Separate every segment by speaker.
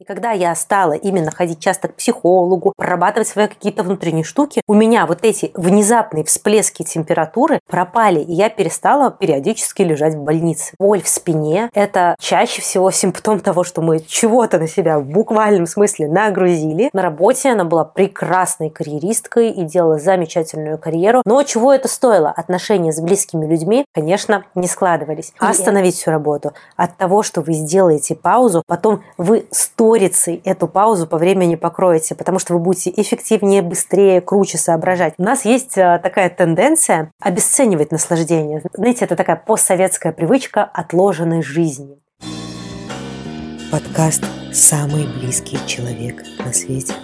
Speaker 1: И когда я стала именно ходить часто к психологу, прорабатывать свои какие-то внутренние штуки, у меня вот эти внезапные всплески температуры пропали, и я перестала периодически лежать в больнице. Боль в спине – это чаще всего симптом того, что мы чего-то на себя в буквальном смысле нагрузили. На работе она была прекрасной карьеристкой и делала замечательную карьеру. Но чего это стоило? Отношения с близкими людьми, конечно, не складывались. Остановить всю работу. От того, что вы сделаете паузу, потом вы сто сторицей эту паузу по времени покроете, потому что вы будете эффективнее, быстрее, круче соображать. У нас есть э, такая тенденция обесценивать наслаждение. Знаете, это такая постсоветская привычка отложенной жизни.
Speaker 2: Подкаст «Самый близкий человек на свете».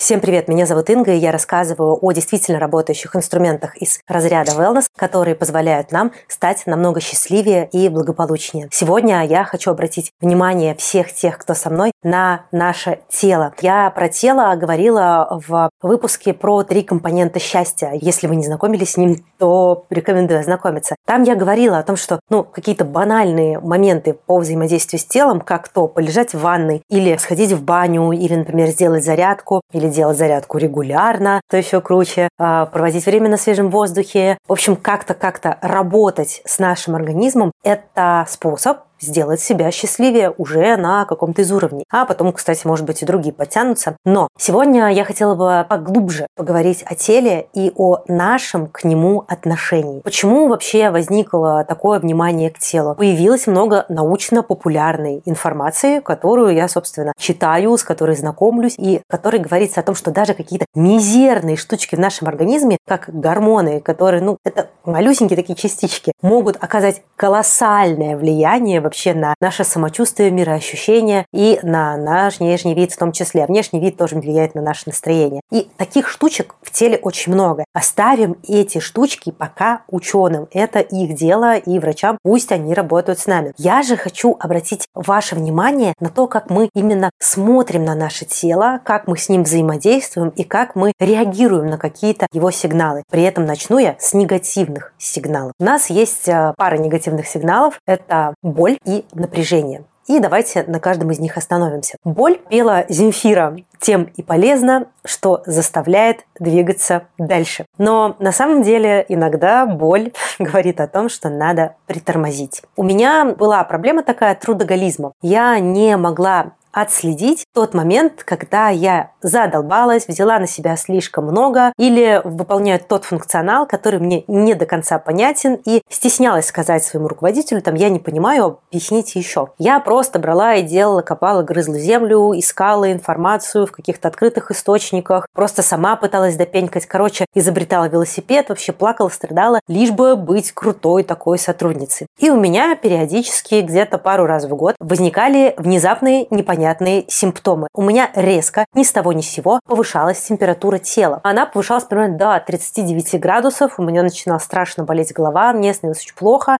Speaker 1: Всем привет, меня зовут Инга, и я рассказываю о действительно работающих инструментах из разряда wellness, которые позволяют нам стать намного счастливее и благополучнее. Сегодня я хочу обратить внимание всех тех, кто со мной, на наше тело. Я про тело говорила в выпуске про три компонента счастья. Если вы не знакомились с ним, то рекомендую ознакомиться. Там я говорила о том, что ну, какие-то банальные моменты по взаимодействию с телом, как то полежать в ванной, или сходить в баню, или, например, сделать зарядку, или делать зарядку регулярно, то еще круче, а, проводить время на свежем воздухе. В общем, как-то как-то работать с нашим организмом – это способ сделать себя счастливее уже на каком-то из уровней. А потом, кстати, может быть, и другие подтянутся. Но сегодня я хотела бы поглубже поговорить о теле и о нашем к нему отношении. Почему вообще возникло такое внимание к телу? Появилось много научно-популярной информации, которую я, собственно, читаю, с которой знакомлюсь, и которой говорится о том, что даже какие-то мизерные штучки в нашем организме, как гормоны, которые, ну, это малюсенькие такие частички, могут оказать колоссальное влияние вообще на наше самочувствие, мироощущение и на наш внешний вид в том числе. Внешний вид тоже влияет на наше настроение. И таких штучек в теле очень много. Оставим эти штучки пока ученым. Это их дело и врачам. Пусть они работают с нами. Я же хочу обратить ваше внимание на то, как мы именно смотрим на наше тело, как мы с ним взаимодействуем и как мы реагируем на какие-то его сигналы. При этом начну я с негативных сигналов. У нас есть э, пара негативных сигналов. Это боль, и напряжение. И давайте на каждом из них остановимся. Боль пела Земфира тем и полезна, что заставляет двигаться дальше. Но на самом деле иногда боль говорит о том, что надо притормозить. У меня была проблема такая трудоголизма. Я не могла отследить тот момент, когда я задолбалась, взяла на себя слишком много или выполняю тот функционал, который мне не до конца понятен и стеснялась сказать своему руководителю, там, я не понимаю, объясните еще. Я просто брала и делала, копала, грызла землю, искала информацию в каких-то открытых источниках, просто сама пыталась допенькать, короче, изобретала велосипед, вообще плакала, страдала, лишь бы быть крутой такой сотрудницей. И у меня периодически где-то пару раз в год возникали внезапные непонятные непонятные симптомы. У меня резко, ни с того ни с сего, повышалась температура тела. Она повышалась примерно до 39 градусов. У меня начинала страшно болеть голова, мне становилось очень плохо.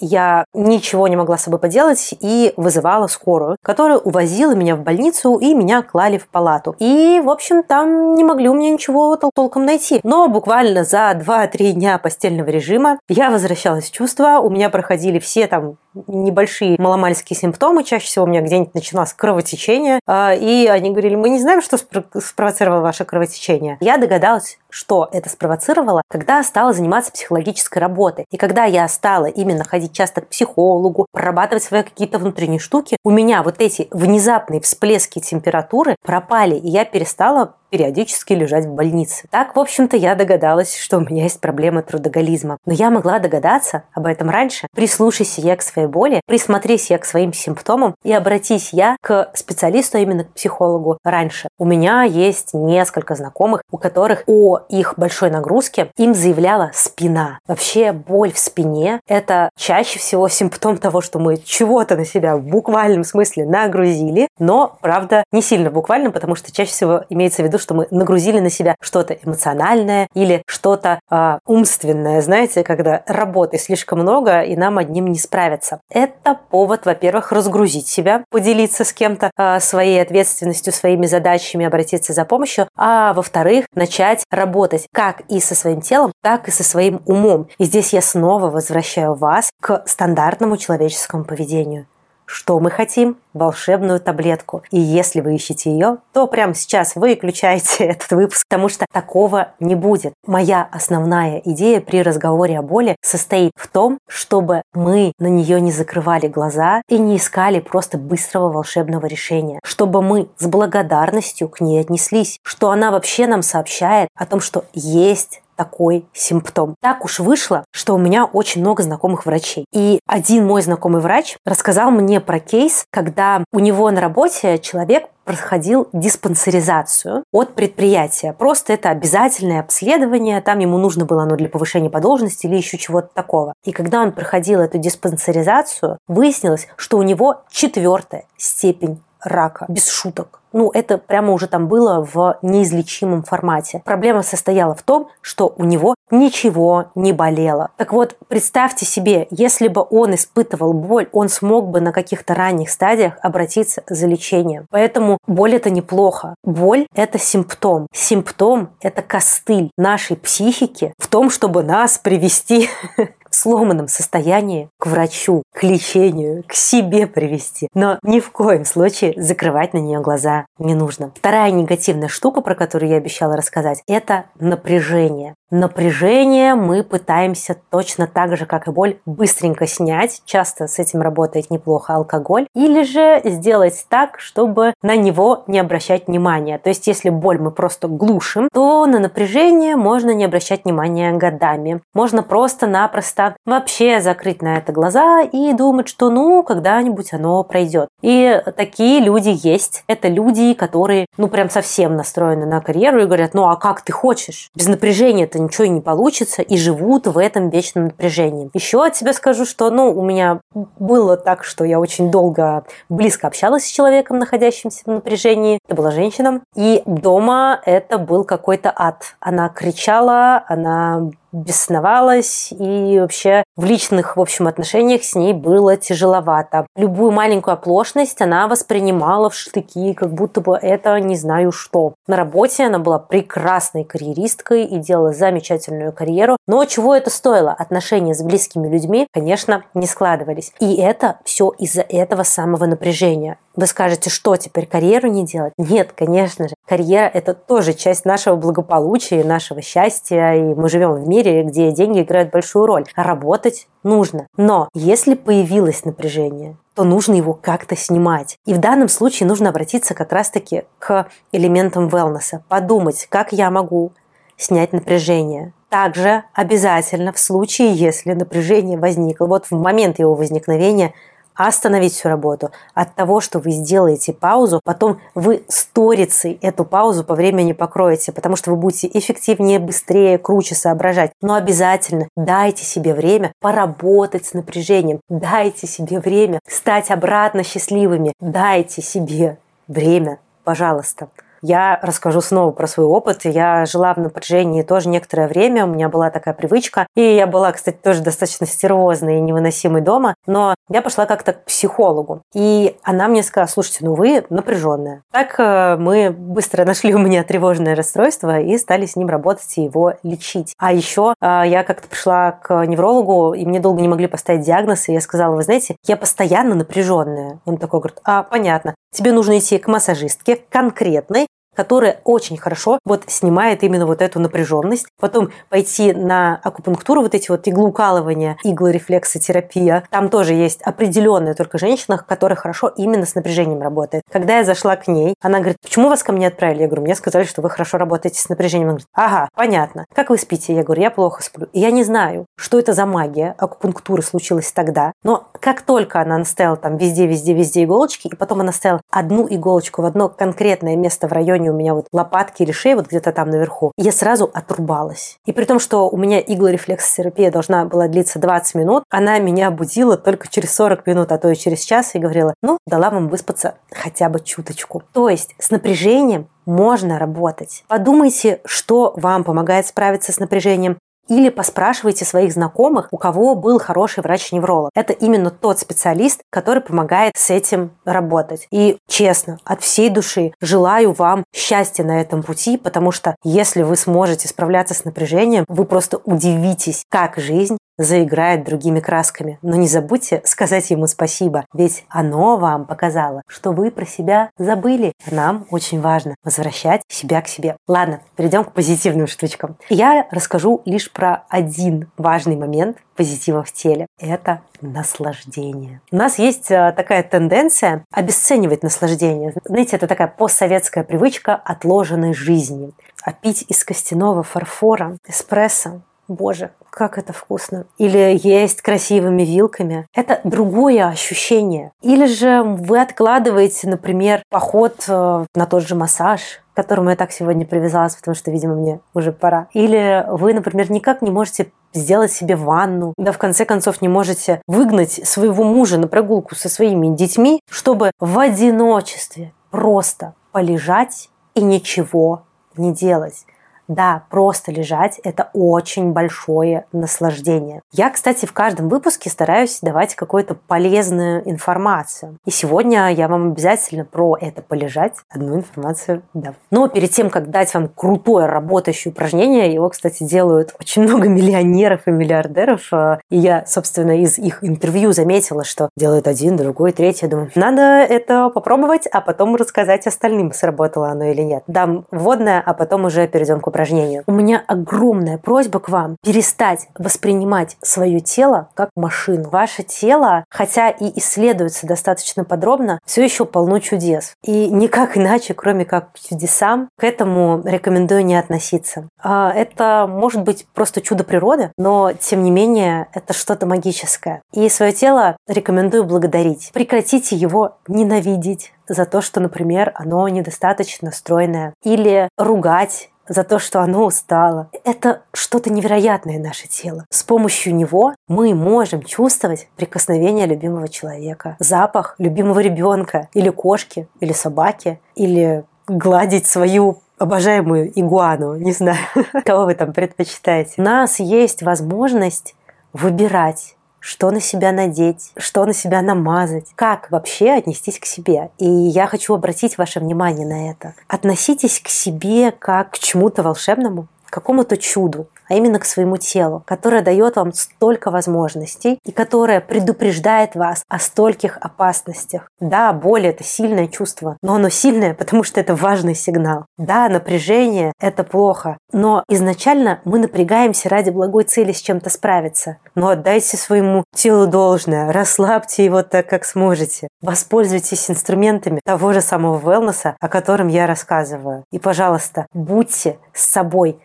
Speaker 1: Я ничего не могла с собой поделать и вызывала скорую, которая увозила меня в больницу и меня клали в палату. И, в общем, там не могли у меня ничего толком найти. Но буквально за 2-3 дня постельного режима я возвращалась в чувство, у меня проходили все там небольшие маломальские симптомы. Чаще всего у меня где-нибудь начиналось кровотечение. А, и они говорили, мы не знаем, что спровоцировало ваше кровотечение. Я догадалась, что это спровоцировало, когда стала заниматься психологической работой. И когда я стала именно ходить часто к психологу, прорабатывать свои какие-то внутренние штуки, у меня вот эти внезапные всплески температуры пропали, и я перестала периодически лежать в больнице. Так, в общем-то, я догадалась, что у меня есть проблема трудоголизма. Но я могла догадаться об этом раньше. Прислушайся я к своей боли, присмотрись я к своим симптомам и обратись я к специалисту, а именно к психологу раньше. У меня есть несколько знакомых, у которых о их большой нагрузке им заявляла спина. Вообще боль в спине – это чаще всего симптом того, что мы чего-то на себя в буквальном смысле нагрузили, но, правда, не сильно буквально, потому что чаще всего имеется в виду, что мы нагрузили на себя что-то эмоциональное или что-то э, умственное, знаете, когда работы слишком много, и нам одним не справиться. Это повод, во-первых, разгрузить себя, поделиться с кем-то э, своей ответственностью, своими задачами, обратиться за помощью, а во-вторых, начать работать как и со своим телом, так и со своим умом. И здесь я снова возвращаю вас к стандартному человеческому поведению. Что мы хотим? Волшебную таблетку. И если вы ищете ее, то прямо сейчас выключайте этот выпуск, потому что такого не будет. Моя основная идея при разговоре о боли состоит в том, чтобы мы на нее не закрывали глаза и не искали просто быстрого волшебного решения. Чтобы мы с благодарностью к ней отнеслись. Что она вообще нам сообщает о том, что есть такой симптом. Так уж вышло, что у меня очень много знакомых врачей. И один мой знакомый врач рассказал мне про кейс, когда у него на работе человек проходил диспансеризацию от предприятия. Просто это обязательное обследование, там ему нужно было оно для повышения по должности или еще чего-то такого. И когда он проходил эту диспансеризацию, выяснилось, что у него четвертая степень рака, без шуток. Ну, это прямо уже там было в неизлечимом формате. Проблема состояла в том, что у него ничего не болело. Так вот, представьте себе, если бы он испытывал боль, он смог бы на каких-то ранних стадиях обратиться за лечением. Поэтому боль это неплохо. Боль это симптом. Симптом это костыль нашей психики в том, чтобы нас привести сломанном состоянии к врачу, к лечению, к себе привести. Но ни в коем случае закрывать на нее глаза не нужно. Вторая негативная штука, про которую я обещала рассказать, это напряжение. Напряжение мы пытаемся точно так же, как и боль, быстренько снять. Часто с этим работает неплохо алкоголь. Или же сделать так, чтобы на него не обращать внимания. То есть, если боль мы просто глушим, то на напряжение можно не обращать внимания годами. Можно просто-напросто вообще закрыть на это глаза и думать, что ну, когда-нибудь оно пройдет. И такие люди есть. Это люди, которые, ну, прям совсем настроены на карьеру и говорят, ну, а как ты хочешь? Без напряжения это ничего и не получится, и живут в этом вечном напряжении. Еще от себя скажу, что, ну, у меня было так, что я очень долго близко общалась с человеком, находящимся в напряжении. Это была женщина. И дома это был какой-то ад. Она кричала, она бесновалась, и вообще в личных, в общем, отношениях с ней было тяжеловато. Любую маленькую оплошность она воспринимала в штыки, как будто бы это не знаю что. На работе она была прекрасной карьеристкой и делала замечательную карьеру, но чего это стоило? Отношения с близкими людьми, конечно, не складывались. И это все из-за этого самого напряжения. Вы скажете, что теперь карьеру не делать? Нет, конечно же. Карьера – это тоже часть нашего благополучия, нашего счастья, и мы живем в мире, где деньги играют большую роль. работать нужно. Но если появилось напряжение, то нужно его как-то снимать. И в данном случае нужно обратиться как раз-таки к элементам wellness. Подумать, как я могу снять напряжение. Также обязательно в случае, если напряжение возникло, вот в момент его возникновения – остановить всю работу. От того, что вы сделаете паузу, потом вы сторицей эту паузу по времени покроете, потому что вы будете эффективнее, быстрее, круче соображать. Но обязательно дайте себе время поработать с напряжением, дайте себе время стать обратно счастливыми, дайте себе время, пожалуйста. Я расскажу снова про свой опыт. Я жила в напряжении тоже некоторое время, у меня была такая привычка. И я была, кстати, тоже достаточно стервозной и невыносимой дома, но я пошла как-то к психологу. И она мне сказала, слушайте, ну вы напряженная. Так э, мы быстро нашли у меня тревожное расстройство и стали с ним работать и его лечить. А еще э, я как-то пришла к неврологу, и мне долго не могли поставить диагноз, и я сказала, вы знаете, я постоянно напряженная. Он такой говорит, а, понятно, тебе нужно идти к массажистке конкретной, которая очень хорошо вот снимает именно вот эту напряженность. Потом пойти на акупунктуру, вот эти вот иглоукалывания, иглорефлексотерапия. Там тоже есть определенная только женщина, которая хорошо именно с напряжением работает. Когда я зашла к ней, она говорит, почему вас ко мне отправили? Я говорю, мне сказали, что вы хорошо работаете с напряжением. Она говорит, ага, понятно. Как вы спите? Я говорю, я плохо сплю. И я не знаю, что это за магия акупунктуры случилась тогда, но как только она наставила там везде, везде, везде иголочки, и потом она ставила одну иголочку в одно конкретное место в районе у меня вот лопатки или шеи, вот где-то там наверху, я сразу отрубалась. И при том, что у меня иглорефлексотерапия должна была длиться 20 минут, она меня будила только через 40 минут, а то и через час, и говорила, ну, дала вам выспаться хотя бы чуточку. То есть с напряжением можно работать. Подумайте, что вам помогает справиться с напряжением, или поспрашивайте своих знакомых, у кого был хороший врач-невролог. Это именно тот специалист, который помогает с этим работать. И честно, от всей души желаю вам счастья на этом пути, потому что если вы сможете справляться с напряжением, вы просто удивитесь, как жизнь заиграет другими красками. Но не забудьте сказать ему спасибо, ведь оно вам показало, что вы про себя забыли. Нам очень важно возвращать себя к себе. Ладно, перейдем к позитивным штучкам. Я расскажу лишь про один важный момент позитива в теле. Это наслаждение. У нас есть э, такая тенденция обесценивать наслаждение. Знаете, это такая постсоветская привычка отложенной жизни. А пить из костяного фарфора эспрессо Боже, как это вкусно. Или есть красивыми вилками. Это другое ощущение. Или же вы откладываете, например, поход э, на тот же массаж, к которому я так сегодня привязалась, потому что, видимо, мне уже пора. Или вы, например, никак не можете сделать себе ванну, да в конце концов не можете выгнать своего мужа на прогулку со своими детьми, чтобы в одиночестве просто полежать и ничего не делать. Да, просто лежать – это очень большое наслаждение. Я, кстати, в каждом выпуске стараюсь давать какую-то полезную информацию. И сегодня я вам обязательно про это полежать одну информацию дам. Но перед тем, как дать вам крутое работающее упражнение, его, кстати, делают очень много миллионеров и миллиардеров. И я, собственно, из их интервью заметила, что делают один, другой, третий. Я думаю, надо это попробовать, а потом рассказать остальным, сработало оно или нет. Дам вводное, а потом уже перейдем к упражнению упражнению. У меня огромная просьба к вам перестать воспринимать свое тело как машину. Ваше тело, хотя и исследуется достаточно подробно, все еще полно чудес. И никак иначе, кроме как к чудесам, к этому рекомендую не относиться. А, это может быть просто чудо природы, но тем не менее это что-то магическое. И свое тело рекомендую благодарить. Прекратите его ненавидеть за то, что, например, оно недостаточно стройное, или ругать за то, что оно устало. Это что-то невероятное наше тело. С помощью него мы можем чувствовать прикосновение любимого человека, запах любимого ребенка или кошки, или собаки, или гладить свою обожаемую игуану, не знаю, кого вы там предпочитаете. У нас есть возможность выбирать что на себя надеть, что на себя намазать, как вообще отнестись к себе. И я хочу обратить ваше внимание на это. Относитесь к себе как к чему-то волшебному, какому-то чуду а именно к своему телу, которое дает вам столько возможностей и которое предупреждает вас о стольких опасностях. Да, боль – это сильное чувство, но оно сильное, потому что это важный сигнал. Да, напряжение – это плохо, но изначально мы напрягаемся ради благой цели с чем-то справиться. Но отдайте своему телу должное, расслабьте его так, как сможете. Воспользуйтесь инструментами того же самого wellness, о котором я рассказываю. И, пожалуйста, будьте с собой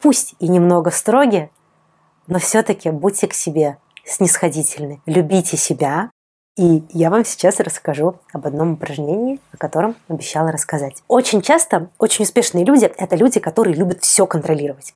Speaker 1: пусть и немного строги, но все-таки будьте к себе снисходительны, любите себя. И я вам сейчас расскажу об одном упражнении, о котором обещала рассказать. Очень часто очень успешные люди – это люди, которые любят все контролировать.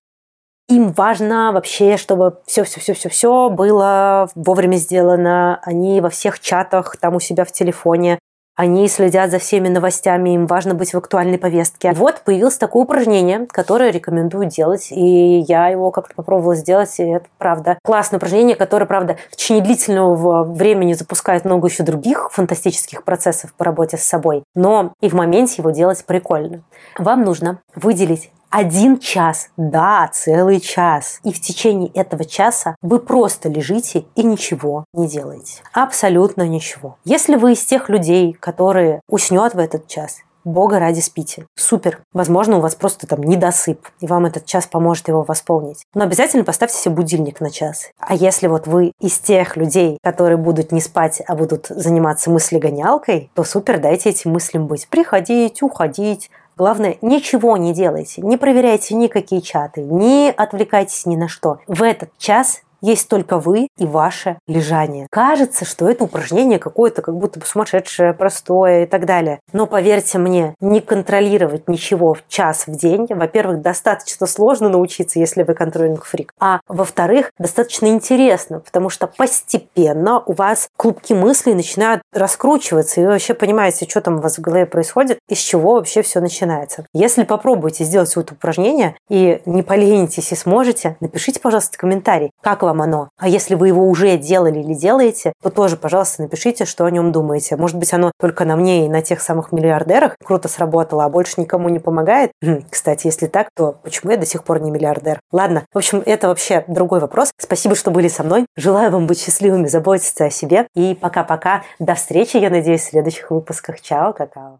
Speaker 1: Им важно вообще, чтобы все-все-все-все-все было вовремя сделано. Они во всех чатах, там у себя в телефоне они следят за всеми новостями, им важно быть в актуальной повестке. Вот появилось такое упражнение, которое рекомендую делать, и я его как-то попробовала сделать, и это правда. Классное упражнение, которое, правда, в течение длительного времени запускает много еще других фантастических процессов по работе с собой, но и в моменте его делать прикольно. Вам нужно выделить один час, да, целый час. И в течение этого часа вы просто лежите и ничего не делаете. Абсолютно ничего. Если вы из тех людей, которые уснет в этот час, Бога ради спите. Супер. Возможно, у вас просто там недосып, и вам этот час поможет его восполнить. Но обязательно поставьте себе будильник на час. А если вот вы из тех людей, которые будут не спать, а будут заниматься мыслегонялкой, то супер, дайте этим мыслям быть. Приходить, уходить, Главное, ничего не делайте, не проверяйте никакие чаты, не отвлекайтесь ни на что. В этот час есть только вы и ваше лежание. Кажется, что это упражнение какое-то как будто бы сумасшедшее, простое и так далее. Но поверьте мне, не контролировать ничего в час в день, во-первых, достаточно сложно научиться, если вы контролинг фрик, а во-вторых, достаточно интересно, потому что постепенно у вас клубки мыслей начинают раскручиваться, и вы вообще понимаете, что там у вас в голове происходит, из чего вообще все начинается. Если попробуете сделать это упражнение и не поленитесь и сможете, напишите, пожалуйста, комментарий, как вам оно. А если вы его уже делали или делаете, то тоже, пожалуйста, напишите, что о нем думаете. Может быть, оно только на мне и на тех самых миллиардерах круто сработало, а больше никому не помогает. Кстати, если так, то почему я до сих пор не миллиардер? Ладно, в общем, это вообще другой вопрос. Спасибо, что были со мной. Желаю вам быть счастливыми, заботиться о себе. И пока-пока. До встречи, я надеюсь, в следующих выпусках. Чао, какао.